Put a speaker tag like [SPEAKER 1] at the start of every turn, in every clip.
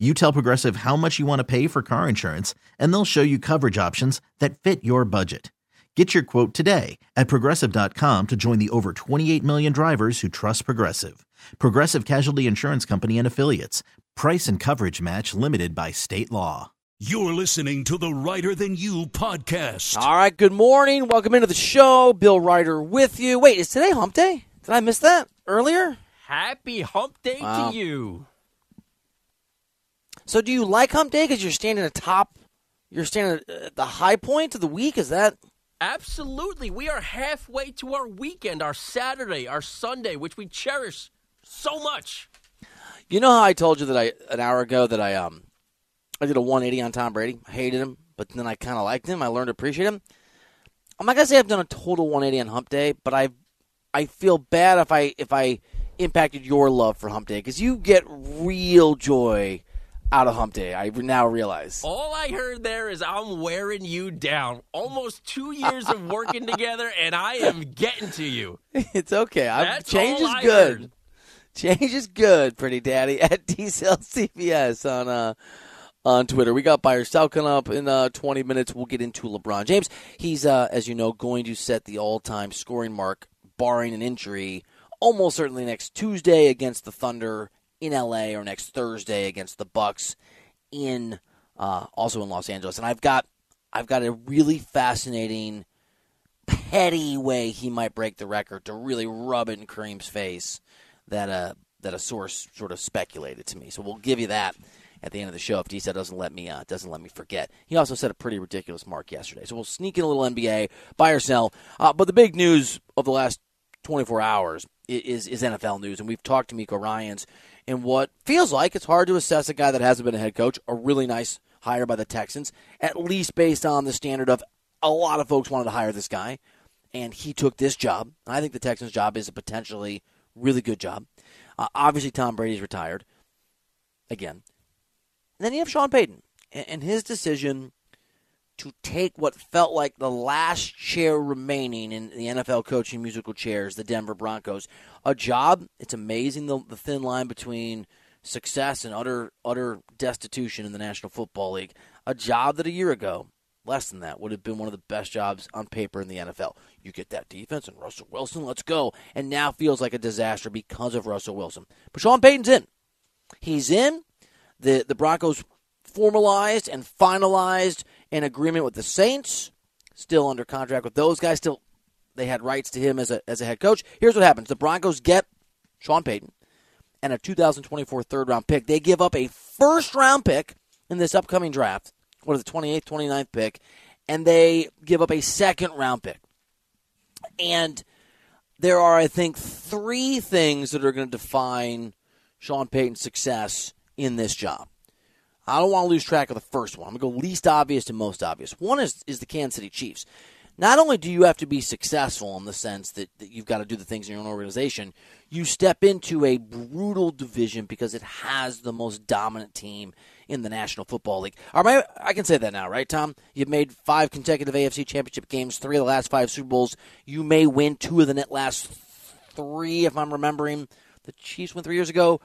[SPEAKER 1] You tell Progressive how much you want to pay for car insurance, and they'll show you coverage options that fit your budget. Get your quote today at progressive.com to join the over 28 million drivers who trust Progressive. Progressive Casualty Insurance Company and Affiliates. Price and coverage match limited by state law.
[SPEAKER 2] You're listening to the Reiter Than You podcast.
[SPEAKER 3] All right, good morning. Welcome into the show. Bill Reiter with you. Wait, is today hump day? Did I miss that earlier?
[SPEAKER 4] Happy hump day
[SPEAKER 3] Wow.
[SPEAKER 4] to you.
[SPEAKER 3] So do you like hump day because you're standing atop, you're standing at the high point of the week? Is that
[SPEAKER 4] Absolutely. We are halfway to our weekend, our Saturday, our Sunday, which we cherish so much.
[SPEAKER 3] You know how I told you that I an hour ago that I um I did a 180 on Tom Brady. I hated him, but then I kind of liked him. I learned to appreciate him. I'm not gonna say I've done a total 180 on Hump Day, but I I feel bad if I if I impacted your love for Hump Day because you get real joy out of Hump Day. I now realize.
[SPEAKER 4] All I heard there is I'm wearing you down. Almost two years of working together, and I am getting to you.
[SPEAKER 3] It's okay. I'm, change is
[SPEAKER 4] I
[SPEAKER 3] good.
[SPEAKER 4] heard.
[SPEAKER 3] Change is good, pretty daddy. At DCLCBS on uh on Twitter. We got buy or sell coming up in uh, 20 minutes. We'll get into LeBron James. He's uh, as you know going to set the all-time scoring mark, barring an injury, almost certainly next Tuesday against the Thunder in LA or next Thursday against the Bucks in uh, also in Los Angeles. And I've got I've got a really fascinating petty way he might break the record to really rub it in Kareem's face that uh that a source sort of speculated to me. So we'll give you that at the end of the show if DSA doesn't let me uh, doesn't let me forget. He also set a pretty ridiculous mark yesterday. So we'll sneak in a little NBA, buy or sell. Uh, but the big news of the last 24 hours is is NFL news, and we've talked to DeMeco Ryans in what feels like it's hard to assess a guy that hasn't been a head coach. A really nice hire by the Texans, at least based on the standard of a lot of folks wanted to hire this guy, and he took this job. I think the Texans' job is a potentially really good job. Uh, obviously, Tom Brady's retired again. And then you have Sean Payton and, and his decision to take what felt like the last chair remaining in the NFL coaching musical chairs, the Denver Broncos. A job, it's amazing the, the thin line between success and utter utter destitution in the National Football League. A job that a year ago, less than that, would have been one of the best jobs on paper in the NFL. You get that defense and Russell Wilson, let's go. And now feels like a disaster because of Russell Wilson. But Sean Payton's in. He's in. The the Broncos formalized and finalized an agreement with the Saints. Still under contract with those guys. Still, they had rights to him as a as a head coach. Here's what happens: the Broncos get Sean Payton and a 2024 third round pick. They give up a first round pick in this upcoming draft. What is the 28th, 29th pick? And they give up a second round pick. And there are, I think, three things that are going to define Sean Payton's success in this job. I don't want to lose track of the first one. I'm going to go least obvious to most obvious. One is, is the Kansas City Chiefs. Not only do you have to be successful in the sense that, that you've got to do the things in your own organization, you step into a brutal division because it has the most dominant team in the National Football League. Right, I can say that now, right, Tom? You've made five consecutive AFC Championship games, three of the last five Super Bowls. You may win two of the net last three, if I'm remembering. The Chiefs won three years ago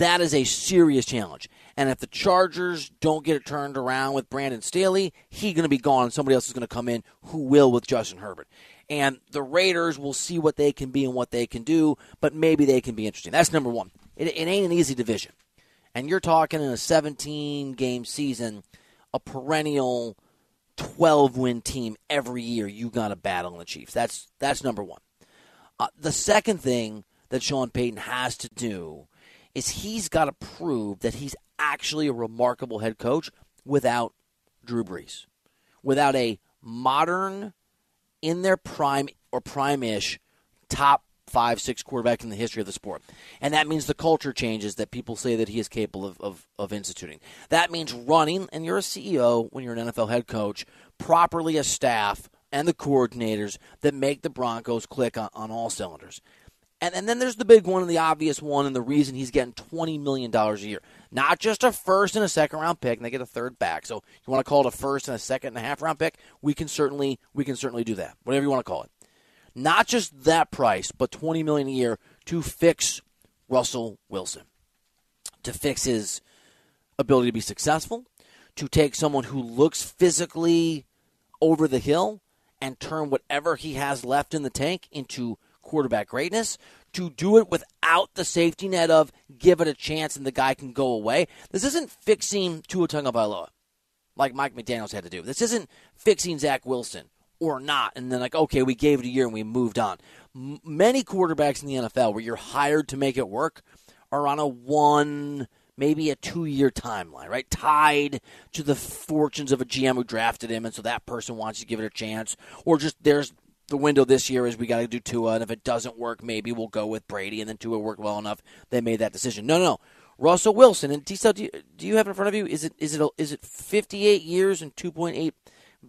[SPEAKER 3] that is a serious challenge. And if the Chargers don't get it turned around with Brandon Staley, he's going to be gone, somebody else is going to come in who will with Justin Herbert. And the Raiders will see what they can be and what they can do, but maybe they can be interesting. That's number one. It, it ain't an easy division. And you're talking in a 17 game season, a perennial 12 win team every year. You got to battle in the Chiefs. That's that's number one. Uh, the second thing that Sean Payton has to do is he's got to prove that he's actually a remarkable head coach without Drew Brees, without a modern, in their prime or prime ish, top five, six quarterback in the history of the sport. And that means the culture changes that people say that he is capable of, of, of instituting. That means running, and you're a CEO when you're an NFL head coach, properly a staff and the coordinators that make the Broncos click on, on all cylinders. And, and then there's the big one and the obvious one, and the reason he's getting $20 million a year. Not just a first and a second round pick, and they get a third back. So you want to call it a first and a second and a half round pick? We can certainly we can certainly do that. Whatever you want to call it. Not just that price, but 20 million a year to fix Russell Wilson. To fix his ability to be successful, to take someone who looks physically over the hill and turn whatever he has left in the tank into quarterback greatness, to do it without the safety net of give it a chance and the guy can go away. This isn't fixing Tua Tagovailoa like Mike McDaniels had to do. This isn't fixing Zach Wilson or not, and then like okay, we gave it a year and we moved on. M- many quarterbacks in the NFL where you're hired to make it work are on a one maybe a two year timeline, right? Tied to the fortunes of a GM who drafted him, and so that person wants to give it a chance. Or just there's the window this year is we got to do Tua, and if it doesn't work, maybe we'll go with Brady, and then Tua worked well enough, they made that decision. No, no, no. Russell Wilson and T-Cell, do you, do you have in front of you? Is it is it is it 58 years and 2.8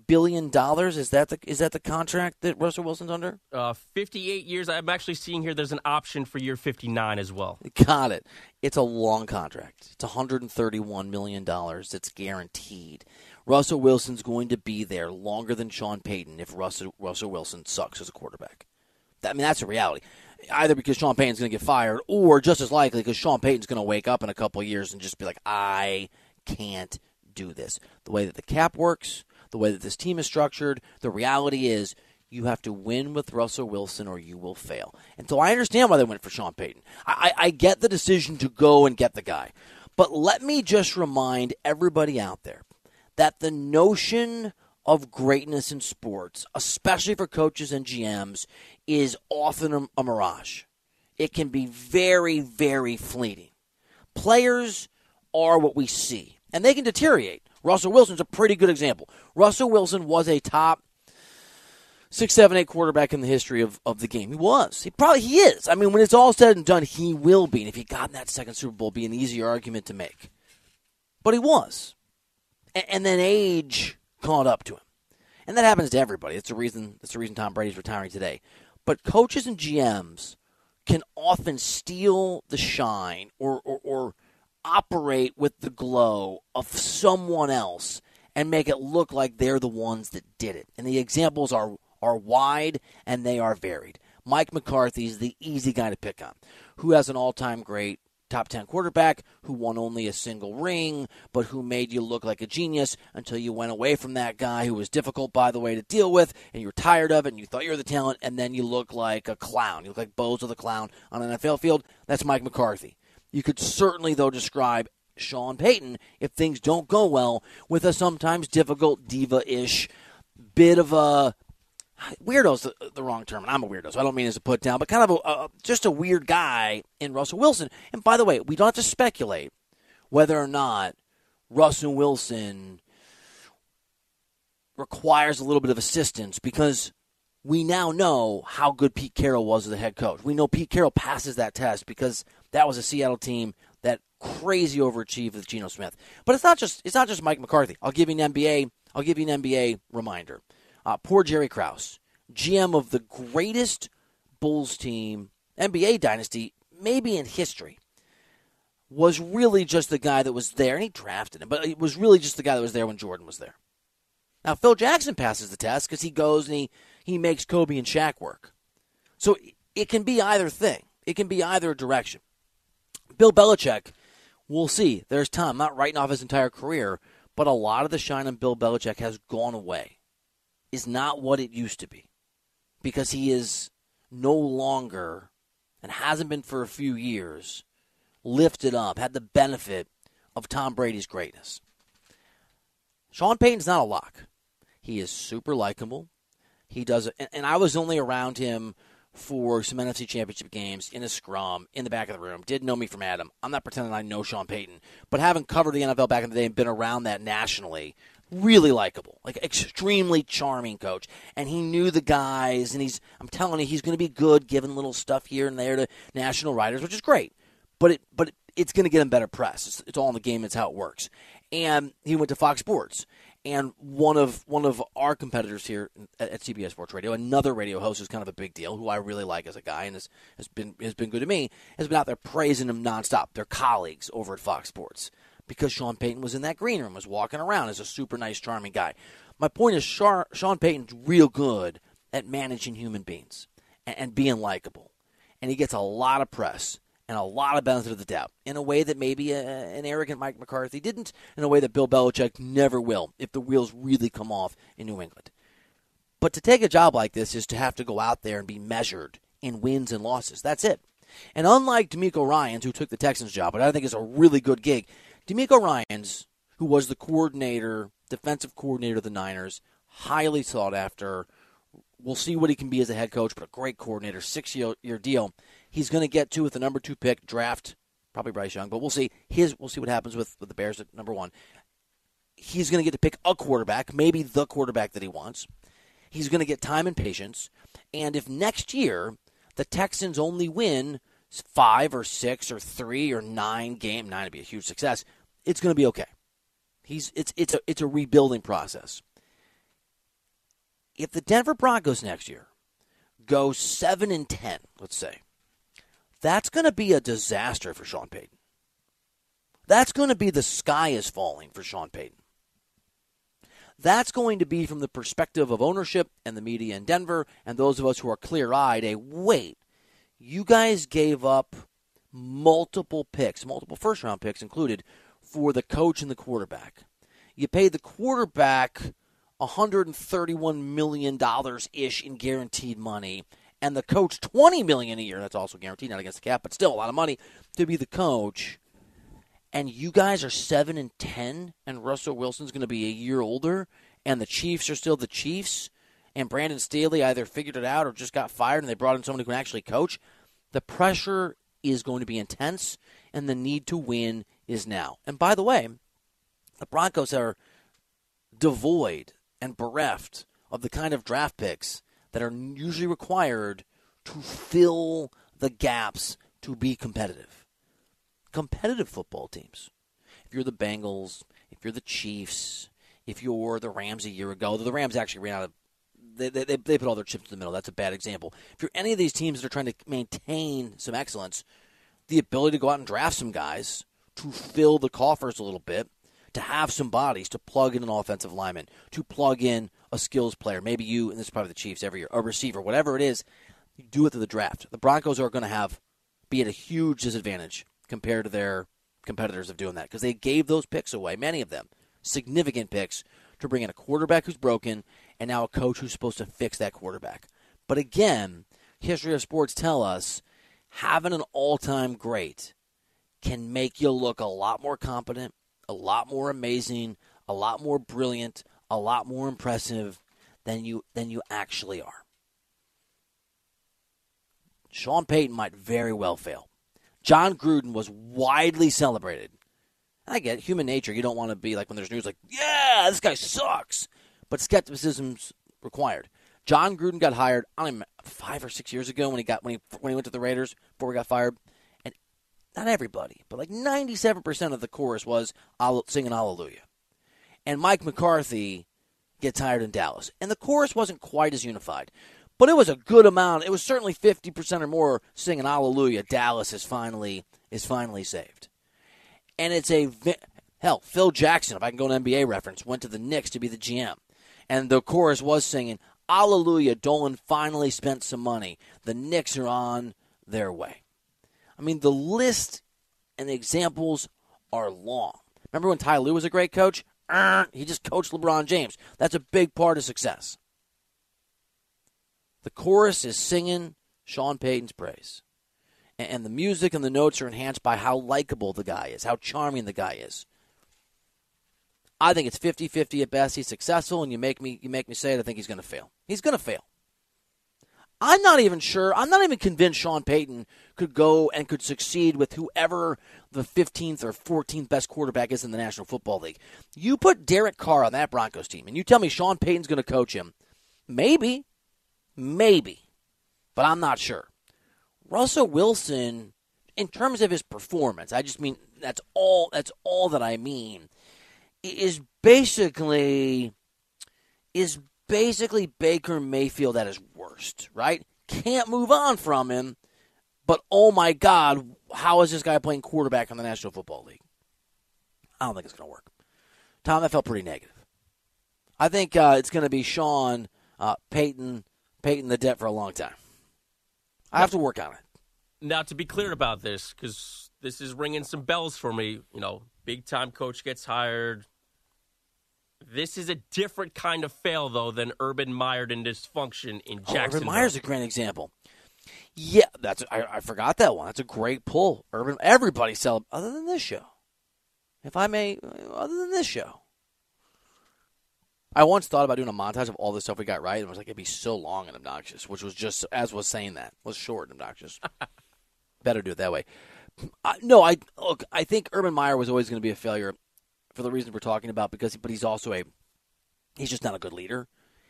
[SPEAKER 3] billion dollars? Is that the is that the contract that Russell Wilson's under?
[SPEAKER 4] Uh, 58 years. I'm actually seeing here. There's an option for year 59 as well.
[SPEAKER 3] Got it. It's a long contract. It's 131 million dollars. It's guaranteed. Russell Wilson's going to be there longer than Sean Payton if Russell Russell Wilson sucks as a quarterback. I mean, that's a reality. Either because Sean Payton's going to get fired, or just as likely because Sean Payton's going to wake up in a couple years and just be like, I can't do this. The way that the cap works, the way that this team is structured, the reality is you have to win with Russell Wilson or you will fail. And so I understand why they went for Sean Payton. I, I get the decision to go and get the guy. But let me just remind everybody out there that the notion of greatness in sports, especially for coaches and GMs, is often a, a mirage. It can be very, very fleeting. Players are what we see, and they can deteriorate. Russell Wilson's a pretty good example. Russell Wilson was a top six, seven, eight quarterback in the history of, of the game. He was. He probably he is. I mean, when it's all said and done, he will be. And if he got in that second Super Bowl, be an easier argument to make. But he was. And, then age caught up to him. And that happens to everybody. That's the reason that's the reason Tom Brady's retiring today. But coaches and GMs can often steal the shine or, or, or operate with the glow of someone else and make it look like they're the ones that did it. And the examples are are wide and they are varied. Mike McCarthy is the easy guy to pick on. Who has an all-time great top 10 quarterback who won only a single ring, but who made you look like a genius until you went away from that guy who was difficult, by the way, to deal with, and you were tired of it, and you thought you were the talent, and then you look like a clown. You look like Bozo the Clown on an NFL field. That's Mike McCarthy. You could certainly, though, describe Sean Payton, if things don't go well, with a sometimes difficult diva ish bit of a weirdo's the, the, wrong term, and I'm a weirdo, so I don't mean as a put down, but kind of a, a, just a weird guy in Russell Wilson. And by the way, we don't have to speculate whether or not Russell Wilson requires a little bit of assistance because we now know how good Pete Carroll was as a head coach. We know Pete Carroll passes that test because that was a Seattle team that crazy overachieved with Geno Smith. But it's not just it's not just Mike McCarthy. I'll give you an NBA. I'll give you an NBA reminder. Uh, poor Jerry Krause, GM of the greatest Bulls team, NBA dynasty, maybe in history, was really just the guy that was there, and he drafted him, but it was really just the guy that was there when Jordan was there. Now, Phil Jackson passes the test because he goes and he, he makes Kobe and Shaq work. So it can be either thing, it can be either direction. Bill Belichick, we'll see. There's time. I'm not writing off his entire career, but a lot of the shine on Bill Belichick has gone away is not what it used to be because he is no longer and hasn't been for a few years lifted up, had the benefit of Tom Brady's greatness. Sean Payton's not a lock. He is super likable. He does it, and I was only around him for some NFC Championship games in a scrum in the back of the room. Didn't know me from Adam. I'm not pretending I know Sean Payton, but having covered the NFL back in the day and been around that nationally, really likable, like extremely charming coach, and he knew the guys, and he's I'm telling you, he's going to be good, giving little stuff here and there to national writers, which is great. But it but it's going to get him better press. It's, it's all in the game. It's how it works. And he went to Fox Sports, and one of one of our competitors here at, at, CBS Sports Radio, another radio host who's kind of a big deal, who I really like as a guy and has, has been has been good to me, has been out there praising him nonstop. Their colleagues over at Fox Sports because Sean Payton was in that green room, was walking around as a super nice, charming guy. My point is, Sean Payton's real good at managing human beings and, and being likable, and he gets a lot of press and a lot of benefit of the doubt in a way that maybe a, an arrogant Mike McCarthy didn't, in a way that Bill Belichick never will if the wheels really come off in New England. But to take a job like this is to have to go out there and be measured in wins and losses. That's it. And unlike DeMeco Ryans, who took the Texans job, but I think is a really good gig, DeMeco Ryans, who was the coordinator, defensive coordinator of the Niners, highly sought after. We'll see what he can be as a head coach, but a great coordinator, six year deal. He's going to get to with the number two pick draft, probably Bryce Young, but we'll see. His we'll see what happens with, with the Bears at number one. He's going to get to pick a quarterback, maybe the quarterback that he wants. He's going to get time and patience. And if next year the Texans only win five or six or three or nine game, nine would be a huge success. It's going to be okay. He's it's it's a it's a rebuilding process. If the Denver Broncos next year go seven and ten, let's say, that's going to be a disaster for Sean Payton. That's going to be the sky is falling for Sean Payton. That's going to be from the perspective of ownership and the media in Denver and those of us who are clear eyed a wait, you guys gave up multiple picks, multiple first round picks included, for the coach and the quarterback. You paid the quarterback $131 million ish in guaranteed money, and the coach $20 million a year. That's also guaranteed, not against the cap, but still a lot of money to be the coach. And you guys are 7 and 10, and Russell Wilson's going to be a year older, and the Chiefs are still the Chiefs and Brandon Staley either figured it out or just got fired and they brought in someone who can actually coach, the pressure is going to be intense and the need to win is now. And by the way, the Broncos are devoid and bereft of the kind of draft picks that are usually required to fill the gaps to be competitive. Competitive football teams. If you're the Bengals, if you're the Chiefs, if you're the Rams a year ago, the Rams actually ran out of they, they, they put all their chips in the middle. That's a bad example. If you're any of these teams that are trying to maintain some excellence, the ability to go out and draft some guys to fill the coffers a little bit, to have some bodies, to plug in an offensive lineman, to plug in a skills player. Maybe you, and this is probably the Chiefs every year, a receiver, whatever it is, you do it through the draft. The Broncos are going to have be at a huge disadvantage compared to their competitors of doing that because they gave those picks away, many of them, significant picks, to bring in a quarterback who's broken and now a coach who's supposed to fix that quarterback. But again, history of sports tell us having an all-time great can make you look a lot more competent, a lot more amazing, a lot more brilliant, a lot more impressive than you than you actually are. Sean Payton might very well fail. Jon Gruden was widely celebrated. I get human nature. You don't want to be like when there's news like, "Yeah, this guy sucks." But skepticism's required. Jon Gruden got hired, I don't five or six years ago when he got when he when he went to the Raiders before he got fired, and not everybody, but like ninety-seven percent of the chorus was singing Hallelujah. And Mike McCarthy gets hired in Dallas, and the chorus wasn't quite as unified, but it was a good amount. It was certainly fifty percent or more singing Hallelujah. Dallas is finally is finally saved, and it's a hell. Phil Jackson, if I can go an NBA reference, went to the Knicks to be the GM and the chorus was singing, Hallelujah, Dolan finally spent some money. The Knicks are on their way. I mean, the list and the examples are long. Remember when Ty Lue was a great coach? Uh, he just coached LeBron James. That's a big part of success. The chorus is singing Sean Payton's praise. And the music and the notes are enhanced by how likable the guy is, how charming the guy is. I think it's 50-50 at best. He's successful, and you make me you make me say it. I think he's going to fail. He's going to fail. I'm not even sure. I'm not even convinced Sean Payton could go and could succeed with whoever the 15th or 14th best quarterback is in the National Football League. You put Derek Carr on that Broncos team, and you tell me Sean Payton's going to coach him. Maybe, maybe, but I'm not sure. Russell Wilson, in terms of his performance, I just mean that's all. That's all that I mean. Is basically is basically Baker Mayfield at his worst, right? Can't move on from him, but oh my God, how is this guy playing quarterback in the National Football League? I don't think it's going to work. Tom, that felt pretty negative. I think uh, it's going to be Sean uh, Payton, Payton the debt for a long time. I have to work on it.
[SPEAKER 4] Now, to be clear about this, because this is ringing some bells for me, you know, big time coach gets hired, this is a different kind of fail, though, than Urban Meyer and dysfunction in
[SPEAKER 3] Oh,
[SPEAKER 4] Jacksonville.
[SPEAKER 3] Urban Meyer's a great example. Yeah, that's I, I forgot that one. That's a great pull. Urban, everybody celebrate other than this show, if I may, other than this show. I once thought about doing a montage of all the stuff we got right, and was like, it'd be so long and obnoxious. Which was just as was saying that was short and obnoxious. Better do it that way. Uh, no, I look. I think Urban Meyer was always going to be a failure for the reasons we're talking about. Because, but he's also a he's just not a good leader,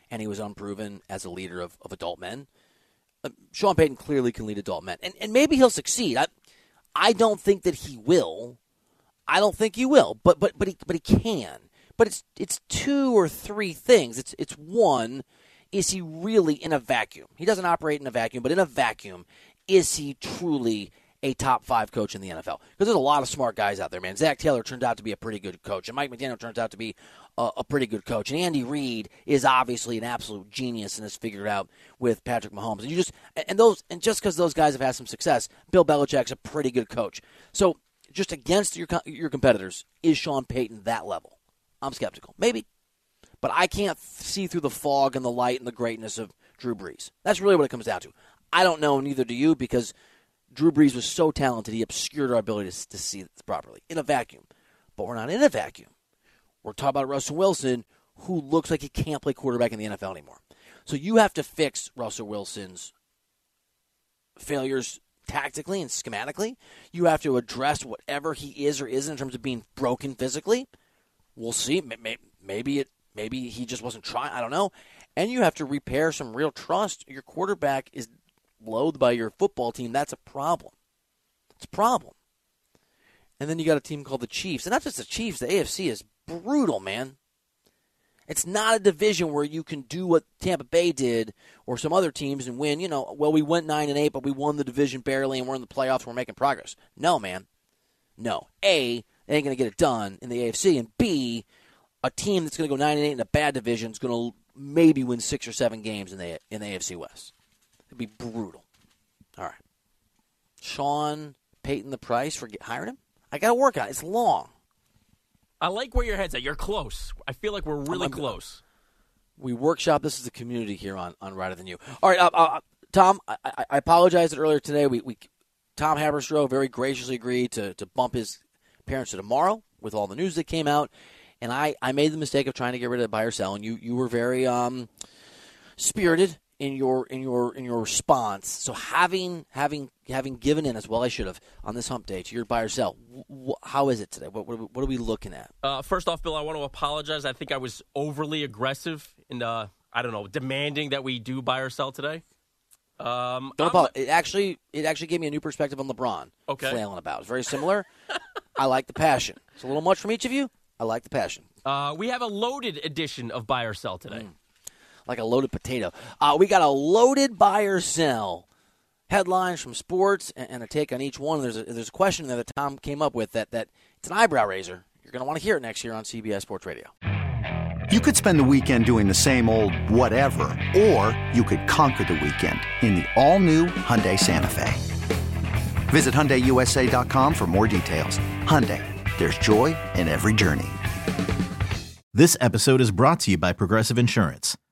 [SPEAKER 3] and he was unproven as a leader of, of adult men. Uh, Sean Payton clearly can lead adult men, and and maybe he'll succeed. I I don't think that he will. I don't think he will, but but but he but he can. But it's it's two or three things. It's it's one. Is he really in a vacuum? He doesn't operate in a vacuum, but in a vacuum, is he truly a top five coach in the NFL? Because there's a lot of smart guys out there, man. Zac Taylor turned out to be a pretty good coach, and Mike McDaniel turns out to be a, a pretty good coach, and Andy Reid is obviously an absolute genius and has figured out with Patrick Mahomes. And you just and those and just because those guys have had some success, Bill Belichick's a pretty good coach. So just against your your competitors, is Sean Payton that level? I'm skeptical, maybe, but I can't see through the fog and the light and the greatness of Drew Brees. That's really what it comes down to. I don't know, neither do you, because Drew Brees was so talented, he obscured our ability to, to see it properly in a vacuum. But we're not in a vacuum. We're talking about Russell Wilson, who looks like he can't play quarterback in the NFL anymore. So you have to fix Russell Wilson's failures tactically and schematically. You have to address whatever he is or isn't in terms of being broken physically. We'll see. Maybe it. Maybe he just wasn't trying. I don't know. And you have to repair some real trust. Your quarterback is loathed by your football team. That's a problem. It's a problem. And then you got a team called the Chiefs, and not just the Chiefs. The AFC is brutal, man. It's not a division where you can do what Tampa Bay did or some other teams and win. You know, well, we went nine and eight, but we won the division barely, and we're in the playoffs. We're making progress. No, man. No. A, they ain't going to get it done in the AFC, and B, a team that's going to go nine and eight in a bad division is going to maybe win six or seven games in the in the AFC West. It'd be brutal. All right, Sean Payton, the price for hiring him. I got to work on it. It's long.
[SPEAKER 4] I like where your head's at. You're close. I feel like we're really
[SPEAKER 3] I'm-
[SPEAKER 4] close.
[SPEAKER 3] We workshop. This is the community here on on Reiter Than You. All right, uh, uh, Tom. I, I, I apologize that earlier today. We, we Tom Haberstroh very graciously agreed to to bump his appearance to tomorrow with all the news that came out, and I I made the mistake of trying to get rid of buy or sell, and you you were very um spirited in your in your in your response. So having having having given in as well, I should have on this hump day to your buy or sell. Wh- how is it today? What what are we, what are we looking at?
[SPEAKER 4] Uh, first off, Bill, I want to apologize. I think I was overly aggressive in, uh, I don't know, demanding that we do buy or sell today. Um,
[SPEAKER 3] Don't apologize. It actually it actually gave me a new perspective on LeBron.
[SPEAKER 4] Okay.
[SPEAKER 3] flailing about. It's very similar. I like the passion. It's a little much from each of you. I like the passion,
[SPEAKER 4] Uh, we have a loaded edition of buy or sell today.
[SPEAKER 3] Like a loaded potato. Uh, we got a loaded buy or sell. Headlines from sports and, and a take on each one. There's a, there's a question there that Tom came up with that that it's an eyebrow raiser. You're going to want to hear it next year on CBS Sports Radio.
[SPEAKER 5] You could spend the weekend doing the same old whatever, or you could conquer the weekend in the all-new Hyundai Santa Fe. Visit HyundaiUSA.com for more details. Hyundai, there's joy in every journey.
[SPEAKER 1] This episode is brought to you by Progressive Insurance.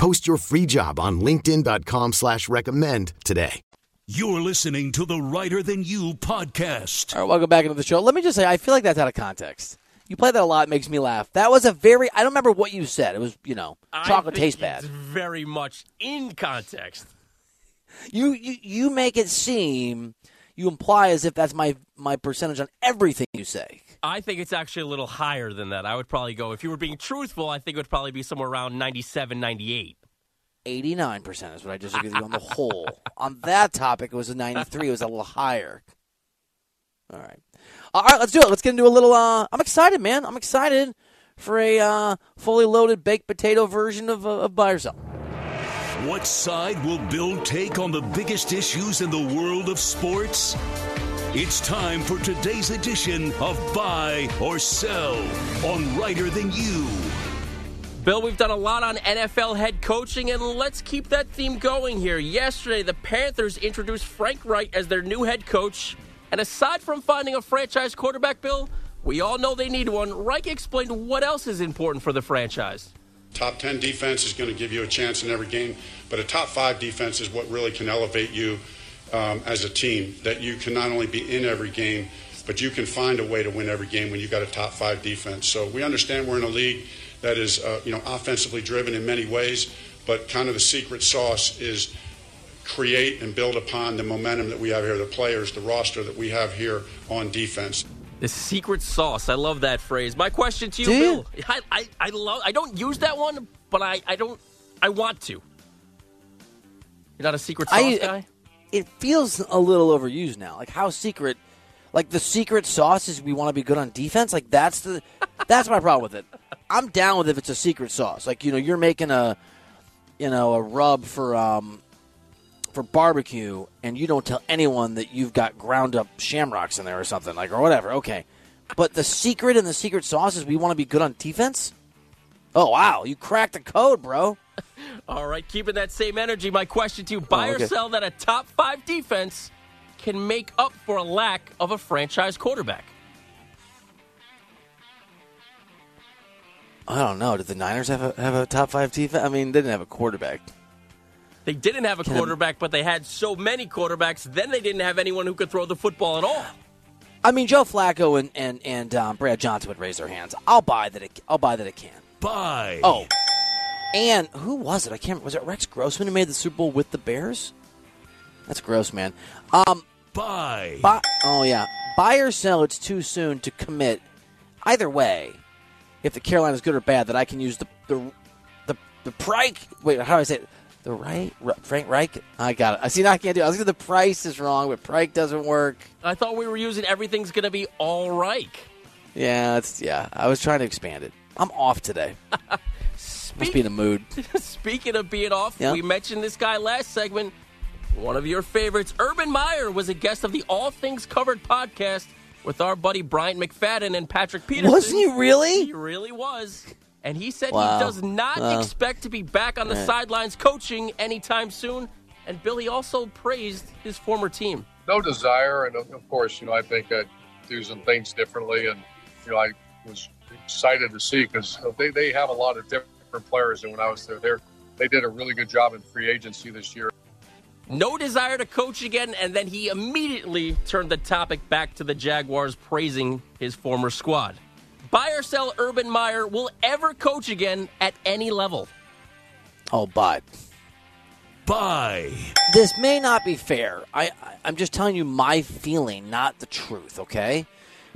[SPEAKER 6] Post your free job on LinkedIn.com slash recommend today.
[SPEAKER 2] You're listening to the Reiter Than You podcast.
[SPEAKER 3] All right, welcome back into the show. Let me just say, I feel like that's out of context. You play that a lot, it makes me laugh. That was a very, I don't remember what you said. It was, you know, chocolate
[SPEAKER 4] I think
[SPEAKER 3] tastes bad.
[SPEAKER 4] It's very much in context.
[SPEAKER 3] You, you you make it seem, you imply as if that's my my percentage on everything you say.
[SPEAKER 4] I think it's actually a little higher than that. I would probably go, if you were being truthful, I think it would probably be somewhere around 97, 98.
[SPEAKER 3] 89% is what I disagree with you on the whole. on that topic, it was a 93. It was a little higher. All right. All right, let's do it. Let's get into a little. Uh, I'm excited, man. I'm excited for a uh, fully loaded baked potato version of, uh, of Buy or Sell.
[SPEAKER 2] What side will Bill take on the biggest issues in the world of sports? It's time for today's edition of Buy or Sell on Reiter Than You.
[SPEAKER 4] Bill, we've done a lot on NFL head coaching, and let's keep that theme going here. Yesterday, the Panthers introduced Frank Reich as their new head coach. And aside from finding a franchise quarterback, Bill, we all know they need one. Reich explained what else is important for the franchise.
[SPEAKER 7] Top 10 defense is going to give you a chance in every game, but a top five defense is what really can elevate you um, as a team. That you can not only be in every game, but you can find a way to win every game when you've got a top five defense. So we understand we're in a league that is, uh, you know, offensively driven in many ways, but kind of the secret sauce is create and build upon the momentum that we have here, the players, the roster that we have here on defense.
[SPEAKER 4] The secret sauce. I love that phrase. My question to you,
[SPEAKER 3] Do?
[SPEAKER 4] Bill. I, I, I love. I don't use that one, but I, I don't. I want to. You're not a secret sauce
[SPEAKER 3] I-
[SPEAKER 4] guy.
[SPEAKER 3] It feels a little overused now. Like how secret, like the secret sauce is we want to be good on defense. Like that's the, that's my problem with it. I'm down with if it's a secret sauce. Like you know you're making a, you know a rub for um, for barbecue, and you don't tell anyone that you've got ground up shamrocks in there or something like or whatever. Okay, but the secret and the secret sauce is we want to be good on defense. Oh wow, you cracked the code, bro.
[SPEAKER 4] All right, keeping that same energy. My question to you: Buy
[SPEAKER 3] Oh, okay.
[SPEAKER 4] or sell that a top five defense can make up for a lack of a franchise quarterback?
[SPEAKER 3] I don't know. Did the Niners have a have a top five defense? I mean, they didn't have a quarterback.
[SPEAKER 4] They didn't have a
[SPEAKER 3] Can-
[SPEAKER 4] quarterback, but they had so many quarterbacks. Then they didn't have anyone who could throw the football at all.
[SPEAKER 3] I mean, Joe Flacco and and and um, Brad Johnson would raise their hands. I'll buy that. It, I'll buy that it can.
[SPEAKER 2] Buy.
[SPEAKER 3] Oh, and who was it? I can't. Remember. Was it Rex Grossman who made the Super Bowl with the Bears? That's gross, man. Um,
[SPEAKER 2] Buy.
[SPEAKER 3] buy, oh yeah, buy or sell. It's too soon to commit. Either way, if the Carolina's good or bad, that I can use the the the the Prike. Wait, how do I say it? The right Frank Reich. I got it. I see. Now I can't do. it. I was thinking the price is wrong, but Prike doesn't work.
[SPEAKER 4] I thought we were using everything's going to be all Reich.
[SPEAKER 3] Yeah, it's yeah. I was trying to expand it. I'm off today. Must be in the mood.
[SPEAKER 4] Speaking of being off,
[SPEAKER 3] Yeah.
[SPEAKER 4] we mentioned this guy last segment. One of your favorites, Urban Meyer, was a guest of the All Things Covered podcast with our buddy Bryant McFadden and Patrick Peterson.
[SPEAKER 3] Wasn't he really?
[SPEAKER 4] He really was. And he said
[SPEAKER 3] Wow.
[SPEAKER 4] he does not
[SPEAKER 3] Wow.
[SPEAKER 4] expect to be back on the
[SPEAKER 3] Right.
[SPEAKER 4] sidelines coaching anytime soon. And Billy also praised his former team.
[SPEAKER 8] no desire, and of of course, you know, I think I'd do some things differently, and you know, I was excited to see because they, they have a lot of different players, and when I was there, they they did a really good job in free agency this year.
[SPEAKER 4] No desire to coach again, and then he immediately turned the topic back to the Jaguars, praising his former squad. Buy or sell Urban Meyer will ever coach again at any level.
[SPEAKER 3] Oh, but
[SPEAKER 2] Buy.
[SPEAKER 3] this may not be fair. I, I I'm just telling you my feeling, not the truth. Okay,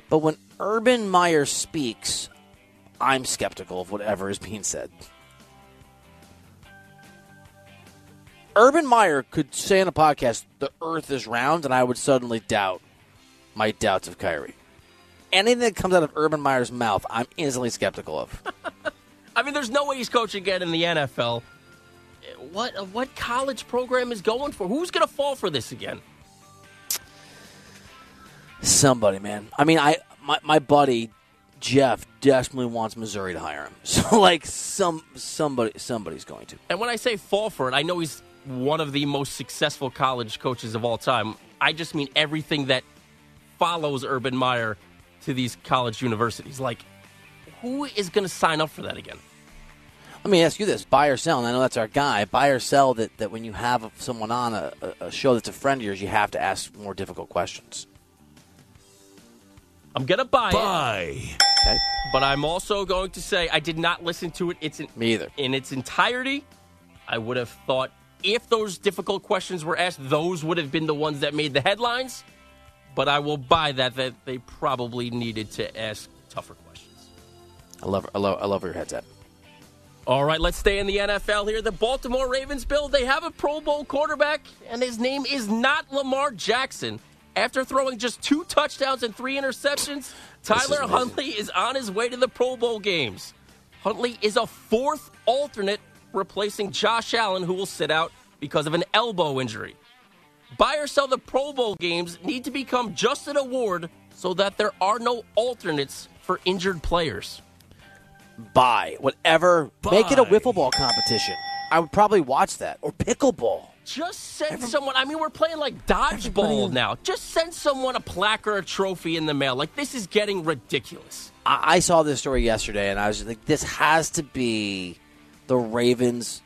[SPEAKER 3] but when Urban Meyer speaks, I'm skeptical of whatever is being said. Urban Meyer could say on a podcast, "The Earth is round," and I would suddenly doubt my doubts of Kyrie. Anything that comes out of Urban Meyer's mouth, I'm instantly skeptical of.
[SPEAKER 4] I mean, there's no way he's coaching again in the NFL. What uh, what college program is going for? Who's going to fall for this again?
[SPEAKER 3] Somebody, man. I mean, I my, my buddy Jeff desperately wants Missouri to hire him. So, like, some somebody somebody's going to.
[SPEAKER 4] And when I say fall for it, I know he's one of the most successful college coaches of all time. I just mean everything that follows Urban Meyer to these college universities. Like, who is going to sign up for that again?
[SPEAKER 3] Let me ask you this: buy or sell? And I know that's our guy. Buy or sell that, that when you have someone on a, a show that's a friend of yours, you have to ask more difficult questions.
[SPEAKER 4] I'm gonna buy,
[SPEAKER 2] Buy.
[SPEAKER 4] it, but I'm also going to say I did not listen to it. It's in,
[SPEAKER 3] Me either.
[SPEAKER 4] in its entirety. I would have thought if those difficult questions were asked, those would have been the ones that made the headlines. But I will buy that that they probably needed to ask tougher questions.
[SPEAKER 3] I love I love I love your head's at.
[SPEAKER 4] All right, let's stay in the NFL here. The Baltimore Ravens, Bill, they have a Pro Bowl quarterback, and his name is not Lamar Jackson. After throwing just two touchdowns and three interceptions, Tyler
[SPEAKER 3] amazing.
[SPEAKER 4] Huntley is on his way to the Pro Bowl games. Huntley is a fourth alternate replacing Josh Allen, who will sit out because of an elbow injury. Buy or sell the Pro Bowl games need to become just an award so that there are no alternates for injured players.
[SPEAKER 3] Buy whatever. Make it a
[SPEAKER 2] Buy.
[SPEAKER 3] wiffle ball competition. I would probably watch that or pickleball.
[SPEAKER 4] Just send someone. I mean, we're playing like dodgeball now. Just send someone a plaque or a trophy in the mail. Like this is getting ridiculous.
[SPEAKER 3] I, I saw this story yesterday, and I was like, "This has to be the Ravens,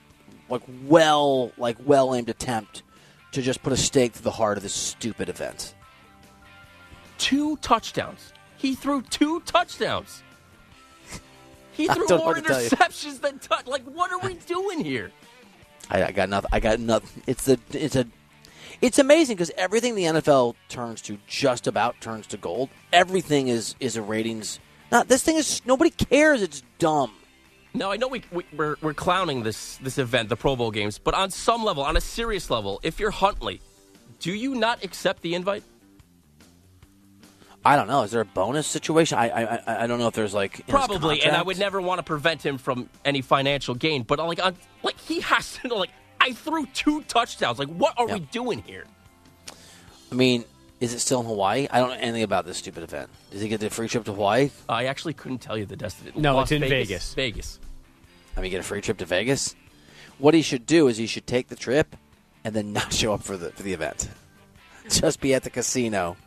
[SPEAKER 3] like well, like well aimed attempt to just put a stake through the heart of this stupid event."
[SPEAKER 4] Two touchdowns. He threw two touchdowns. He threw more
[SPEAKER 3] what to tell you.
[SPEAKER 4] interceptions than touch. Like, what are we doing here?
[SPEAKER 3] I, I got nothing. I got nothing. It's the it's a it's amazing because everything the NFL turns to just about turns to gold. Everything is is a ratings. Not this thing is nobody cares. It's dumb.
[SPEAKER 4] No, I know we, we we're, we're clowning this this event, the Pro Bowl games, but on some level, on a serious level, if you're Huntley, do you not accept the invite?
[SPEAKER 3] I don't know. Is there a bonus situation? I I I- I don't know if there's like in his
[SPEAKER 4] Probably, and I would never want to prevent him from any financial gain. But like, on, like he has to. Like, I threw two touchdowns. Like, what are we doing here?
[SPEAKER 3] I mean, is it still in Hawaii? I don't know anything about this stupid event. Does he get the free trip to Hawaii?
[SPEAKER 4] I actually couldn't tell you the destination.
[SPEAKER 9] No,
[SPEAKER 4] Las
[SPEAKER 9] it's in
[SPEAKER 4] Vegas.
[SPEAKER 9] Vegas.
[SPEAKER 4] Vegas.
[SPEAKER 3] I mean, get a free trip to Vegas. What he should do is he should take the trip and then not show up for the for the event. Just be at the casino,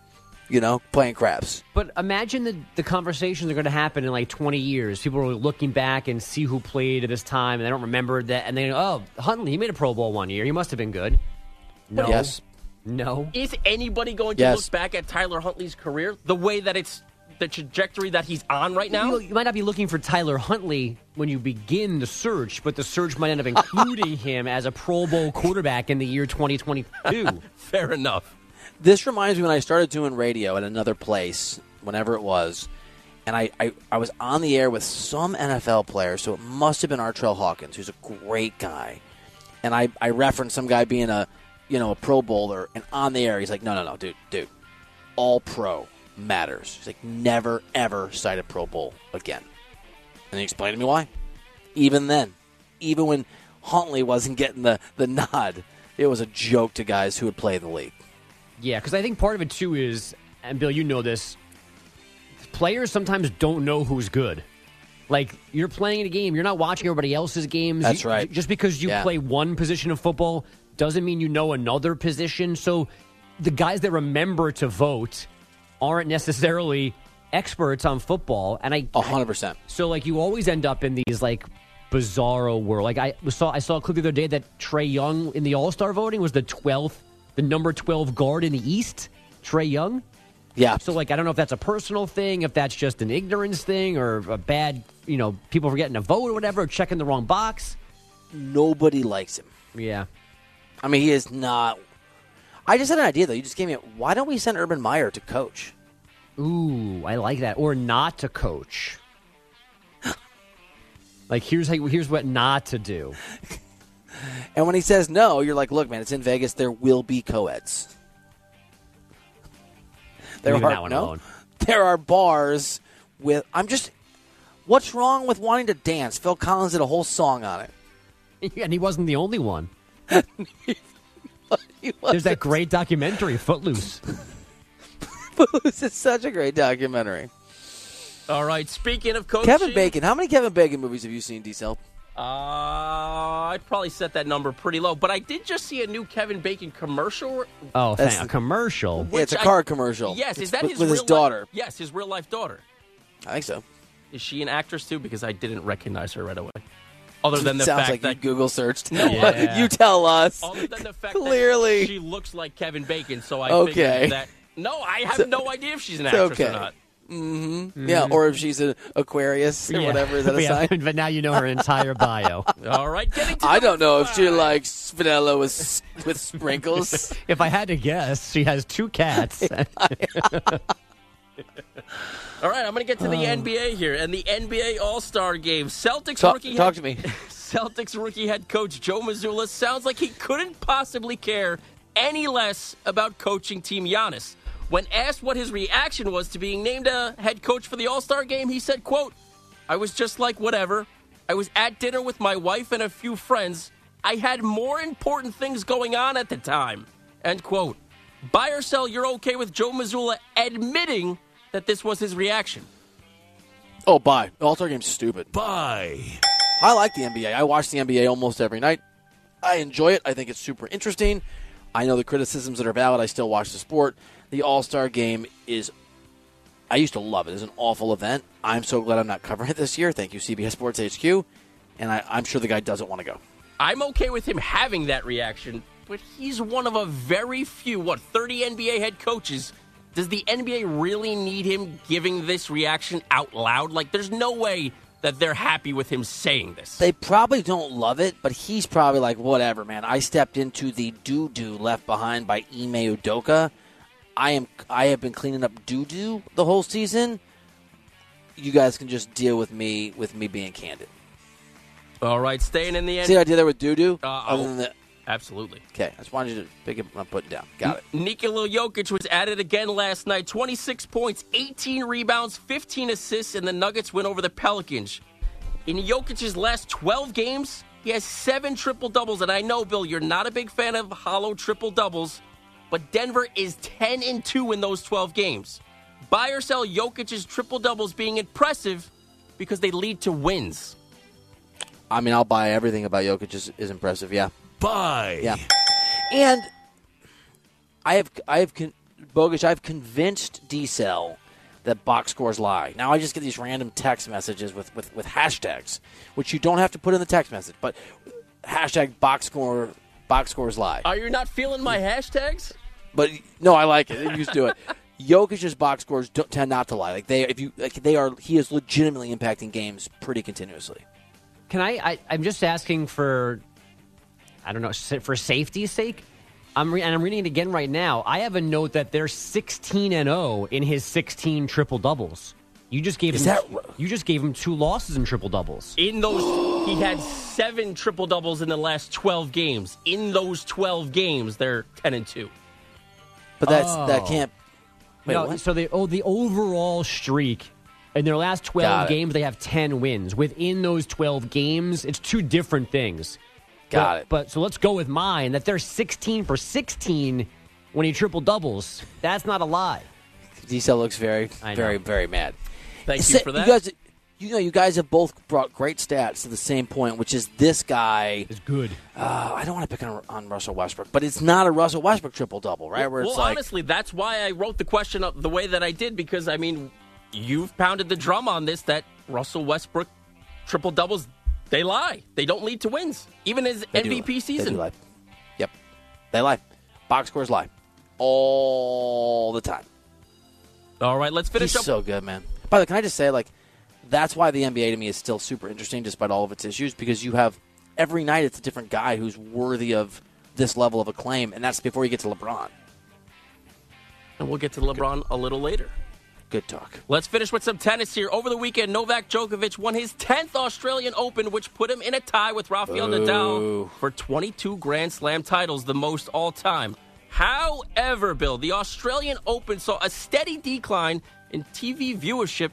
[SPEAKER 3] you know, playing craps.
[SPEAKER 9] But imagine the, the conversations are going to happen in like 20 years. People are looking back and see who played at this time, and they don't remember that. And they go, oh, Huntley, he made a Pro Bowl one year. He must have been good. No.
[SPEAKER 3] Yes.
[SPEAKER 9] No.
[SPEAKER 4] Is anybody going to
[SPEAKER 3] Yes.
[SPEAKER 4] look back at Tyler Huntley's career the way that it's the trajectory that he's on right now?
[SPEAKER 9] You, you might not be looking for Tyler Huntley when you begin the search, but the search might end up including him as a Pro Bowl quarterback in the year 2022.
[SPEAKER 4] Fair enough.
[SPEAKER 3] This reminds me when I started doing radio at another place, whenever it was, and I, I, I was on the air with some NFL player, so it must have been Artrell Hawkins, who's a great guy. And I, I referenced some guy being a you know, a pro bowler, and on the air he's like, No, no, no, dude, dude. All pro matters. He's like, never ever cite a Pro Bowl again. And he explained to me why. Even then, even when Huntley wasn't getting the, the nod, it was a joke to guys who would play in the league.
[SPEAKER 9] Yeah, because I think part of it too is, and Bill, you know this. Players sometimes don't know who's good. Like you're playing a game, you're not watching everybody else's games.
[SPEAKER 3] That's
[SPEAKER 9] You-
[SPEAKER 3] right.
[SPEAKER 9] Just because you
[SPEAKER 3] Yeah.
[SPEAKER 9] play one position of football doesn't mean you know another position. So the guys that remember to vote aren't necessarily experts on football. And I,
[SPEAKER 3] A hundred percent.
[SPEAKER 9] so like you always end up in these like bizarro world. Like I saw I saw a clip the other day that Trae Young in the All Star voting was the twelfth, the number twelve guard in the East. Trae Young.
[SPEAKER 3] Yeah.
[SPEAKER 9] So like I don't know if that's a personal thing, if that's just an ignorance thing, or a bad you know people forgetting to vote or whatever, or checking the wrong box.
[SPEAKER 3] Nobody likes him.
[SPEAKER 9] Yeah.
[SPEAKER 3] I mean, he is not. I just had an idea though. You just gave me. A, why don't we send Urban Meyer to coach?
[SPEAKER 9] Ooh, I like that. Or not to coach. like here's how here's what not to do.
[SPEAKER 3] And when he says no, you're like, look, man, it's in Vegas. There will be co-eds. There
[SPEAKER 9] Leaving
[SPEAKER 3] are
[SPEAKER 9] that one
[SPEAKER 3] no.
[SPEAKER 9] alone.
[SPEAKER 3] There are bars with. I'm just. What's wrong with wanting to dance? Phil Collins did a whole song on it.
[SPEAKER 9] and he wasn't the only one. There's that great documentary, Footloose.
[SPEAKER 3] Footloose is such a great documentary.
[SPEAKER 4] All right. Speaking of coaching,
[SPEAKER 3] Kevin Bacon. How many Kevin Bacon movies have you seen, Diesel?
[SPEAKER 4] Uh, I'd probably set that number pretty low, but I did just see a new Kevin Bacon commercial.
[SPEAKER 9] Oh,
[SPEAKER 3] That's
[SPEAKER 9] thank, a commercial.
[SPEAKER 3] Yeah, it's a
[SPEAKER 4] which I-
[SPEAKER 3] car commercial.
[SPEAKER 4] Yes,
[SPEAKER 3] It's
[SPEAKER 4] is that
[SPEAKER 3] with,
[SPEAKER 4] his
[SPEAKER 3] with his
[SPEAKER 4] real
[SPEAKER 3] daughter?
[SPEAKER 4] Life, yes, his real life daughter.
[SPEAKER 3] I think so.
[SPEAKER 4] Is she an actress too? Because I didn't recognize her right away. Other than the
[SPEAKER 3] Sounds
[SPEAKER 4] fact
[SPEAKER 3] like
[SPEAKER 4] that
[SPEAKER 3] you Google searched.
[SPEAKER 4] No,
[SPEAKER 9] Yeah.
[SPEAKER 3] you tell us.
[SPEAKER 4] Other than the fact
[SPEAKER 3] Clearly.
[SPEAKER 4] that she looks like Kevin Bacon, so I
[SPEAKER 3] Okay.
[SPEAKER 4] figured that. No, I have no idea if she's an actress
[SPEAKER 3] okay.
[SPEAKER 4] or not.
[SPEAKER 3] Mm-hmm. Yeah, or if she's an Aquarius or
[SPEAKER 9] Yeah.
[SPEAKER 3] whatever. Is that a
[SPEAKER 9] Yeah,
[SPEAKER 3] sign?
[SPEAKER 9] But now you know her entire bio.
[SPEAKER 4] All right, getting to
[SPEAKER 3] I don't know if she likes vanilla with with sprinkles.
[SPEAKER 9] if I had to guess, she has two cats.
[SPEAKER 4] All right, I'm going to get to the NBA here and the NBA All Star Game. Celtics
[SPEAKER 3] talk,
[SPEAKER 4] rookie
[SPEAKER 3] talk
[SPEAKER 4] head,
[SPEAKER 3] to me.
[SPEAKER 4] Celtics rookie head coach Joe Mazzulla sounds like he couldn't possibly care any less about coaching Team Giannis. When asked what his reaction was to being named a head coach for the All Star Game, he said, "quote I was just like whatever. I was at dinner with my wife and a few friends. I had more important things going on at the time." End quote. Buy or sell, you're okay with Joe Mazzulla admitting that this was his reaction.
[SPEAKER 3] Oh, bye. All Star Game's stupid.
[SPEAKER 2] Buy.
[SPEAKER 3] I like the NBA. I watch the NBA almost every night. I enjoy it. I think it's super interesting. I know the criticisms that are valid. I still watch the sport. The All Star Game is. I used to love it. It's an awful event. I'm so glad I'm not covering it this year. Thank you, CBS Sports HQ. And I, I'm sure the guy doesn't want to go.
[SPEAKER 4] I'm okay with him having that reaction, but he's one of a very few, what, 30 NBA head coaches. Does the NBA really need him giving this reaction out loud? Like, there's no way that they're happy with him saying this.
[SPEAKER 3] They probably don't love it, but he's probably like, whatever, man. I stepped into the doo doo left behind by Ime Udoka. I am. I have been cleaning up doo doo the whole season. You guys can just deal with me with me being candid.
[SPEAKER 4] All right, staying in the
[SPEAKER 3] end.
[SPEAKER 4] See
[SPEAKER 3] what I did there with doo doo?
[SPEAKER 4] Uh,
[SPEAKER 3] Other than the
[SPEAKER 4] Absolutely.
[SPEAKER 3] okay, I just wanted you to pick it up, put it down. Got it.
[SPEAKER 4] Nikola Jokic was added again last night. 26 points, 18 rebounds, 15 assists, and the Nuggets win over the Pelicans. In Jokic's last 12 games, he has seven triple doubles. And I know, Bill, you're not a big fan of hollow triple doubles, but Denver is 10 and 2 in those 12 games. Buy or sell Jokic's triple doubles being impressive because they lead to wins.
[SPEAKER 3] I mean, I'll buy everything about Jokic is, is impressive. Yeah,
[SPEAKER 2] Buy.
[SPEAKER 3] yeah. And I have I have con- Bogish. I've convinced Diesel that box scores lie. Now I just get these random text messages with, with, with hashtags, which you don't have to put in the text message, but hashtag box score box scores lie.
[SPEAKER 4] Are you not feeling my hashtags?
[SPEAKER 3] But no, I like it. You used to do it. Jokic's box scores don't, tend not to lie. Like they, if you, like they are, he is legitimately impacting games pretty continuously.
[SPEAKER 9] Can I, I? I'm just asking for, I don't know, for safety's sake. I'm re- and I'm reading it again right now. I have a note that they're 16 and 0 in his 16 triple doubles. You just gave
[SPEAKER 3] Is
[SPEAKER 9] him.
[SPEAKER 3] that
[SPEAKER 9] you just gave him two losses in triple doubles.
[SPEAKER 4] In those, he had seven triple doubles in the last 12 games. In those 12 games, they're 10 and 2.
[SPEAKER 3] But that's oh. that
[SPEAKER 9] Oh.
[SPEAKER 3] can't. Wait,
[SPEAKER 9] no,
[SPEAKER 3] what?
[SPEAKER 9] so they oh the overall streak in their last 12 games they have 10 wins. Within those 12 games, it's two different things.
[SPEAKER 3] Got
[SPEAKER 9] But-
[SPEAKER 3] it.
[SPEAKER 9] But so let's go with mine that they're 16 for 16 when he triple doubles. That's not a lie.
[SPEAKER 3] Diesel looks very, very, very mad.
[SPEAKER 4] Thank you
[SPEAKER 3] Sa-
[SPEAKER 4] for that.
[SPEAKER 3] You guys, you know, you guys have both brought great stats to the same point, which is this guy.
[SPEAKER 9] is good.
[SPEAKER 3] Uh, I don't want to pick on, on Russell Westbrook, but it's not a Russell Westbrook triple double, right? Where
[SPEAKER 4] well,
[SPEAKER 3] like,
[SPEAKER 4] honestly, that's why I wrote the question up the way that I did because, I mean, you've pounded the drum on this that Russell Westbrook triple doubles, they lie. They don't lead to wins, even his
[SPEAKER 3] they
[SPEAKER 4] MVP.
[SPEAKER 3] They
[SPEAKER 4] season.
[SPEAKER 3] lie. Yep, they lie. Box scores lie all the time.
[SPEAKER 4] All right, let's finish
[SPEAKER 3] He's
[SPEAKER 4] up.
[SPEAKER 3] so good, man. By the way, can I just say, like, that's why the NBA to me is still super interesting, despite all of its issues, because you have every night it's a different guy who's worthy of this level of acclaim, and that's before you get to LeBron.
[SPEAKER 4] and we'll get to LeBron a little later.
[SPEAKER 3] Good talk.
[SPEAKER 4] Let's finish with some tennis here. Over the weekend, Novak Djokovic won his 10th Australian Open, which put him in a tie with Rafael Nadal for 22 Grand Slam titles, the most all time. However, Bill, the Australian Open saw a steady decline in TV viewership,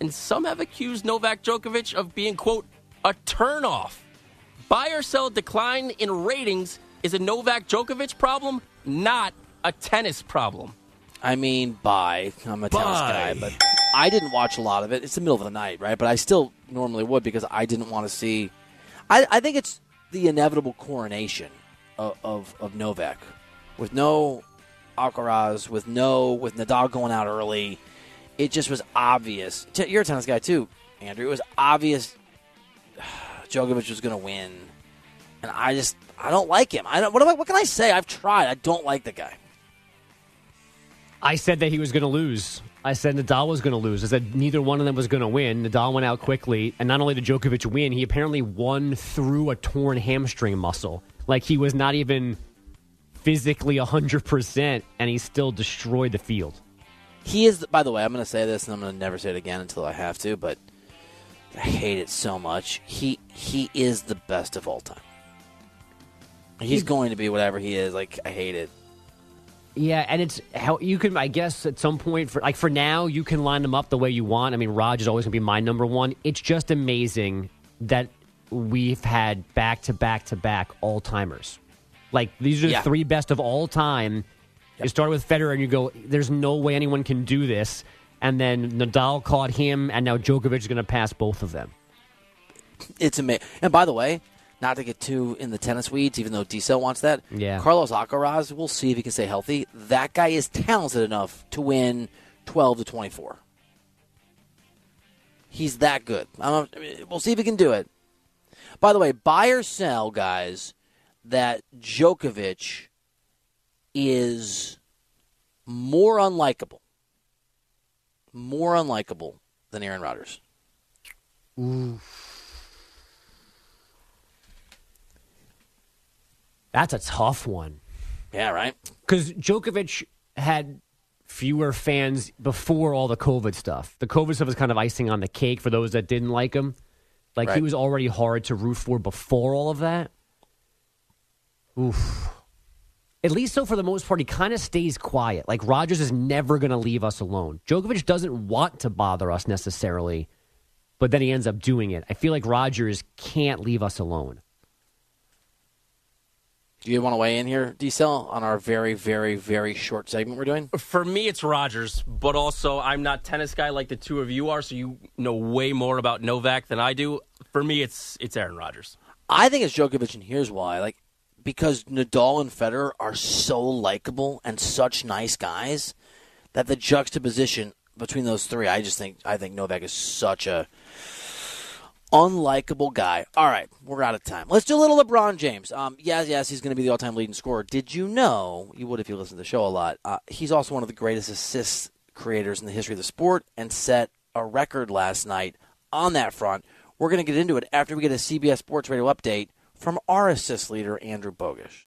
[SPEAKER 4] and some have accused Novak Djokovic of being, quote, a turnoff. Buy or sell decline in ratings is a Novak Djokovic problem, not a tennis problem.
[SPEAKER 3] I mean, bye. I'm a tennis
[SPEAKER 2] Bye.
[SPEAKER 3] guy, but I didn't watch a lot of it. It's the middle of the night, right? But I still normally would because I didn't want to see. I, I think it's the inevitable coronation of, of, of Novak with no Alcaraz, with no with Nadal going out early. It just was obvious. You're a tennis guy too, Andrew. It was obvious Djokovic was going to win, and I just I don't like him. I don't. What, am I, what can I say? I've tried. I don't like the guy.
[SPEAKER 9] I said that he was going to lose. I said Nadal was going to lose. I said neither one of them was going to win. Nadal went out quickly, and not only did Djokovic win, he apparently won through a torn hamstring muscle. Like he was not even physically 100%, and he still destroyed the field.
[SPEAKER 3] He is, by the way, I'm going to say this, and I'm going to never say it again until I have to, but I hate it so much. He he is the best of all time. He's going to be whatever he is. Like I hate it.
[SPEAKER 9] Yeah, and it's how you can, I guess, at some point, for like for now, you can line them up the way you want. I mean, Raj is always going to be my number one. It's just amazing that we've had back to back to back all timers. Like these are the
[SPEAKER 3] Yeah.
[SPEAKER 9] three best of all time. You start with Federer, and you go, "There's no way anyone can do this." And then Nadal caught him, and now Djokovic is going to pass both of them.
[SPEAKER 3] It's amazing. And by the way, not to get too in the tennis weeds, even though Diesel wants that.
[SPEAKER 9] Yeah.
[SPEAKER 3] Carlos Alcaraz, we'll see if he can stay healthy. That guy is talented enough to win 12 to 24. He's that good. I mean, we'll see if he can do it. By the way, buy or sell, guys, that Djokovic is more unlikable, more unlikable than Aaron Rodgers.
[SPEAKER 9] That's a tough one.
[SPEAKER 3] Yeah, right.
[SPEAKER 9] because Djokovic had fewer fans before all the COVID stuff. The COVID stuff was kind of icing on the cake for those that didn't like him. Like he was already hard to root for before all of that. Oof. At least so for the most part, he kind of stays quiet. Like Rodgers is never going to leave us alone. Djokovic doesn't want to bother us necessarily, but then he ends up doing it. I feel like Rodgers can't leave us alone.
[SPEAKER 3] Do you want to weigh in here, Diesel, on our very, very, very short segment we're doing?
[SPEAKER 4] For me, it's Rodgers, but also I'm not tennis guy like the two of you are, so you know way more about Novak than I do. For me, it's it's Aaron Rodgers.
[SPEAKER 3] I think it's Djokovic, and here's why. Like, because Nadal and Federer are so likable and such nice guys that the juxtaposition between those three, I just think I think Novak is such a unlikable guy. All right, we're out of time. Let's do a little LeBron James. Um, yes, yes, he's going to be the all-time leading scorer. Did you know? You would if you listen to the show a lot. Uh, he's also one of the greatest assist creators in the history of the sport, and set a record last night on that front. We're going to get into it after we get a CBS Sports Radio update from our assist leader Andrew Bogish.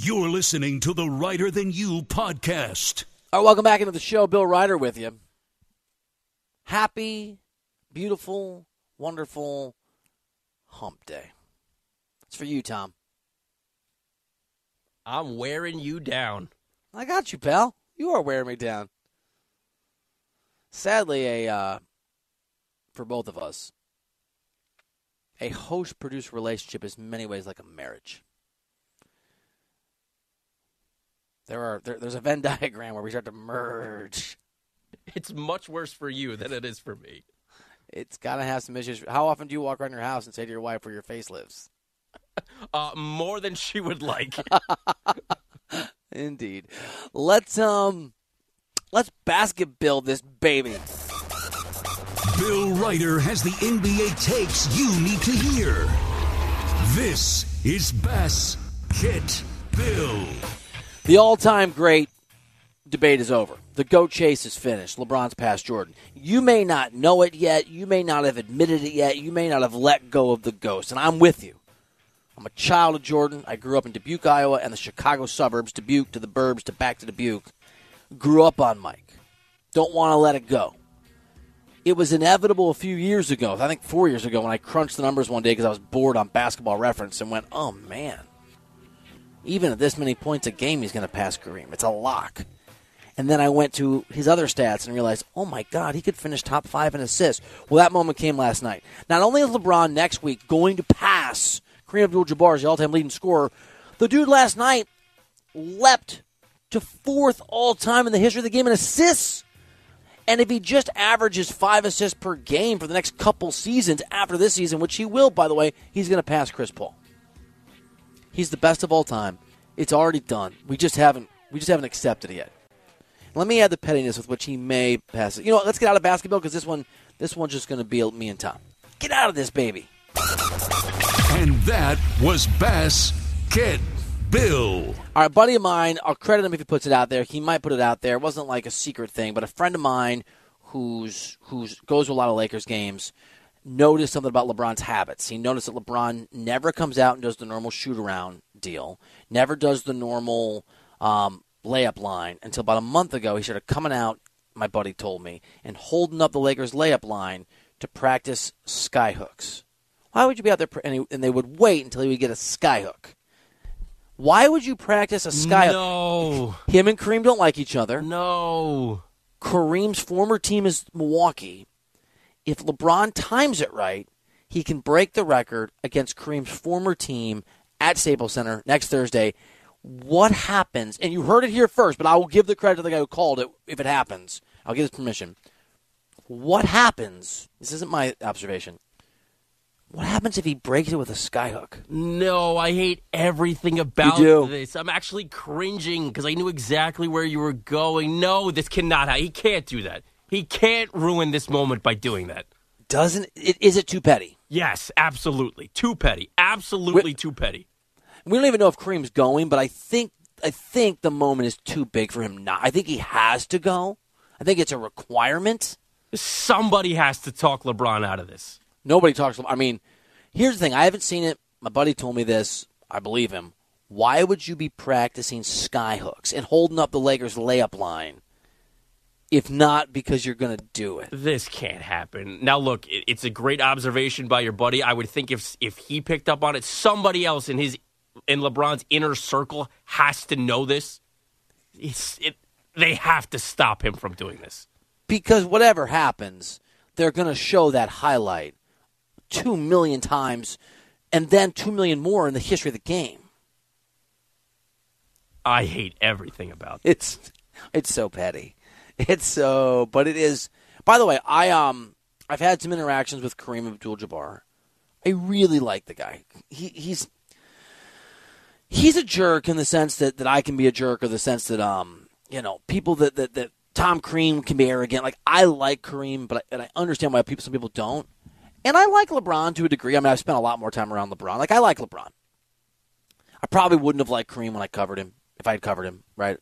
[SPEAKER 2] You're listening to the Reiter Than You podcast.
[SPEAKER 3] All right, welcome back into the show. Bill Reiter with you. Happy, beautiful, wonderful hump day. It's for you, Tom.
[SPEAKER 4] I'm wearing you down.
[SPEAKER 3] I got you, pal. You are wearing me down. Sadly, a uh, for both of us, a host-producer relationship is in many ways like a marriage. There are there, there's a Venn diagram where we start to merge.
[SPEAKER 4] It's much worse for you than it is for me.
[SPEAKER 3] It's got to have some issues. How often do you walk around your house and say to your wife where your face lives?
[SPEAKER 4] Uh, more than she would like.
[SPEAKER 3] Indeed. Let's um let's basket build this baby.
[SPEAKER 2] Bill Reiter has the NBA takes you need to hear. This is Bass Kit Bill.
[SPEAKER 3] The all-time great debate is over. The goat chase is finished. LeBron's past Jordan. You may not know it yet. You may not have admitted it yet. You may not have let go of the ghost. And I'm with you. I'm a child of Jordan. I grew up in Dubuque, Iowa, and the Chicago suburbs, Dubuque to the burbs to back to Dubuque. Grew up on Mike. Don't want to let it go. It was inevitable a few years ago, I think four years ago, when I crunched the numbers one day because I was bored on basketball reference and went, oh man, even at this many points a game, he's going to pass Kareem. It's a lock. And then I went to his other stats and realized, oh my God, he could finish top five in assists. Well, that moment came last night. Not only is LeBron next week going to pass Kareem Abdul-Jabbar as the all-time leading scorer, the dude last night leapt to fourth all-time in the history of the game in assists. And if he just averages five assists per game for the next couple seasons after this season, which he will, by the way, he's going to pass Chris Paul. He's the best of all time. It's already done. We just haven't we just haven't accepted it yet. Let me add the pettiness with which he may pass it. You know, what, let's get out of basketball because this one this one's just going to be me and Tom. Get out of this, baby.
[SPEAKER 2] And that was Bass Kid Bill.
[SPEAKER 3] All right, buddy of mine, I'll credit him if he puts it out there. He might put it out there. It wasn't like a secret thing, but a friend of mine who's who's goes to a lot of Lakers games noticed something about LeBron's habits. He noticed that LeBron never comes out and does the normal shoot around deal, never does the normal um, layup line until about a month ago. He started coming out, my buddy told me, and holding up the Lakers layup line to practice sky hooks. Why would you be out there? And, he, and they would wait until he would get a sky hook. Why would you practice a sky
[SPEAKER 4] no.
[SPEAKER 3] Him and Kareem don't like each other.
[SPEAKER 4] No.
[SPEAKER 3] Kareem's former team is Milwaukee if LeBron times it right, he can break the record against Kareem's former team at Staples Center next Thursday. What happens? And you heard it here first, but I will give the credit to the guy who called it if it happens. I'll give his permission. What happens? This isn't my observation. What happens if he breaks it with a skyhook?
[SPEAKER 4] No, I hate everything about this. I'm actually cringing because I knew exactly where you were going. No, this cannot. ha- He can't do that. He can't ruin this moment by doing that.
[SPEAKER 3] Doesn't it? Is it too petty?
[SPEAKER 4] Yes, absolutely. Too petty. Absolutely too petty.
[SPEAKER 3] We don't even know if Kareem's going, but I think I think the moment is too big for him not. I think he has to go. I think it's a requirement.
[SPEAKER 4] Somebody has to talk LeBron out of this.
[SPEAKER 3] Nobody talks. I mean, here's the thing. I haven't seen it. My buddy told me this. I believe him. Why would you be practicing sky hooks and holding up the Lakers layup line if not because you're going to do it?
[SPEAKER 4] This can't happen. Now, look, it- it's a great observation by your buddy. I would think if if he picked up on it, somebody else in his in LeBron's inner circle has to know this. It's, it, they have to stop him from doing this.
[SPEAKER 3] Because whatever happens, they're going to show that highlight two million times, and then two million more in the history of the game.
[SPEAKER 4] I hate everything about this.
[SPEAKER 3] It's it's so petty. It's so, but it is. By the way, I um I've had some interactions with Kareem Abdul-Jabbar. I really like the guy. He he's he's a jerk in the sense that, that I can be a jerk, or the sense that um you know people that that, that Tom Kareem can be arrogant. Like I like Kareem, but I, and I understand why people some people don't. And I like LeBron to a degree. I mean, I've spent a lot more time around LeBron. Like, I like LeBron. I probably wouldn't have liked Kareem when I covered him, if I had covered him, right,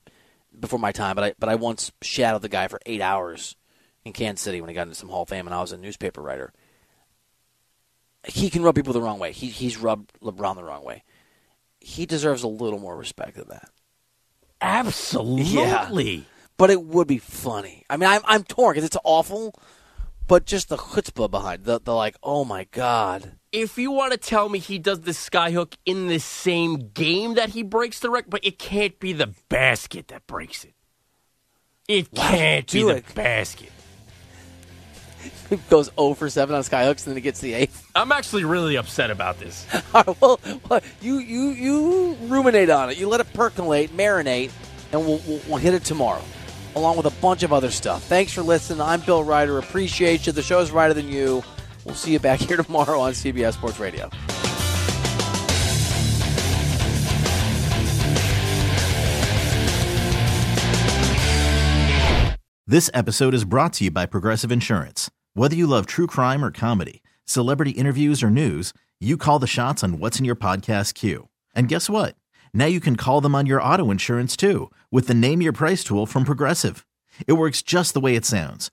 [SPEAKER 3] before my time. But I, but I once shadowed the guy for eight hours in Kansas City when he got into some Hall of Fame, and I was a newspaper writer. He can rub people the wrong way. He, he's rubbed LeBron the wrong way. He deserves a little more respect than that.
[SPEAKER 4] Absolutely.
[SPEAKER 3] Yeah. But it would be funny. I mean, I'm, I'm torn because it's awful, but just the chutzpah behind the, the like, oh my god.
[SPEAKER 4] If you want to tell me he does the skyhook in the same game that he breaks the record, but it can't be the basket that breaks it. It can't be the
[SPEAKER 3] it?
[SPEAKER 4] basket.
[SPEAKER 3] He goes 0 for 7 on skyhooks and then he gets the eighth.
[SPEAKER 4] I'm actually really upset about this.
[SPEAKER 3] Right, well, you, you, you ruminate on it. You let it percolate, marinate, and we'll, we'll, we'll hit it tomorrow, along with a bunch of other stuff. Thanks for listening. I'm Bill Reiter. Appreciate you. The show's Reiter Than You. We'll see you back here tomorrow on CBS Sports Radio.
[SPEAKER 1] This episode is brought to you by Progressive Insurance. Whether you love true crime or comedy, celebrity interviews or news, you call the shots on what's in your podcast queue. And guess what? Now you can call them on your auto insurance too with the Name Your Price tool from Progressive. It works just the way it sounds.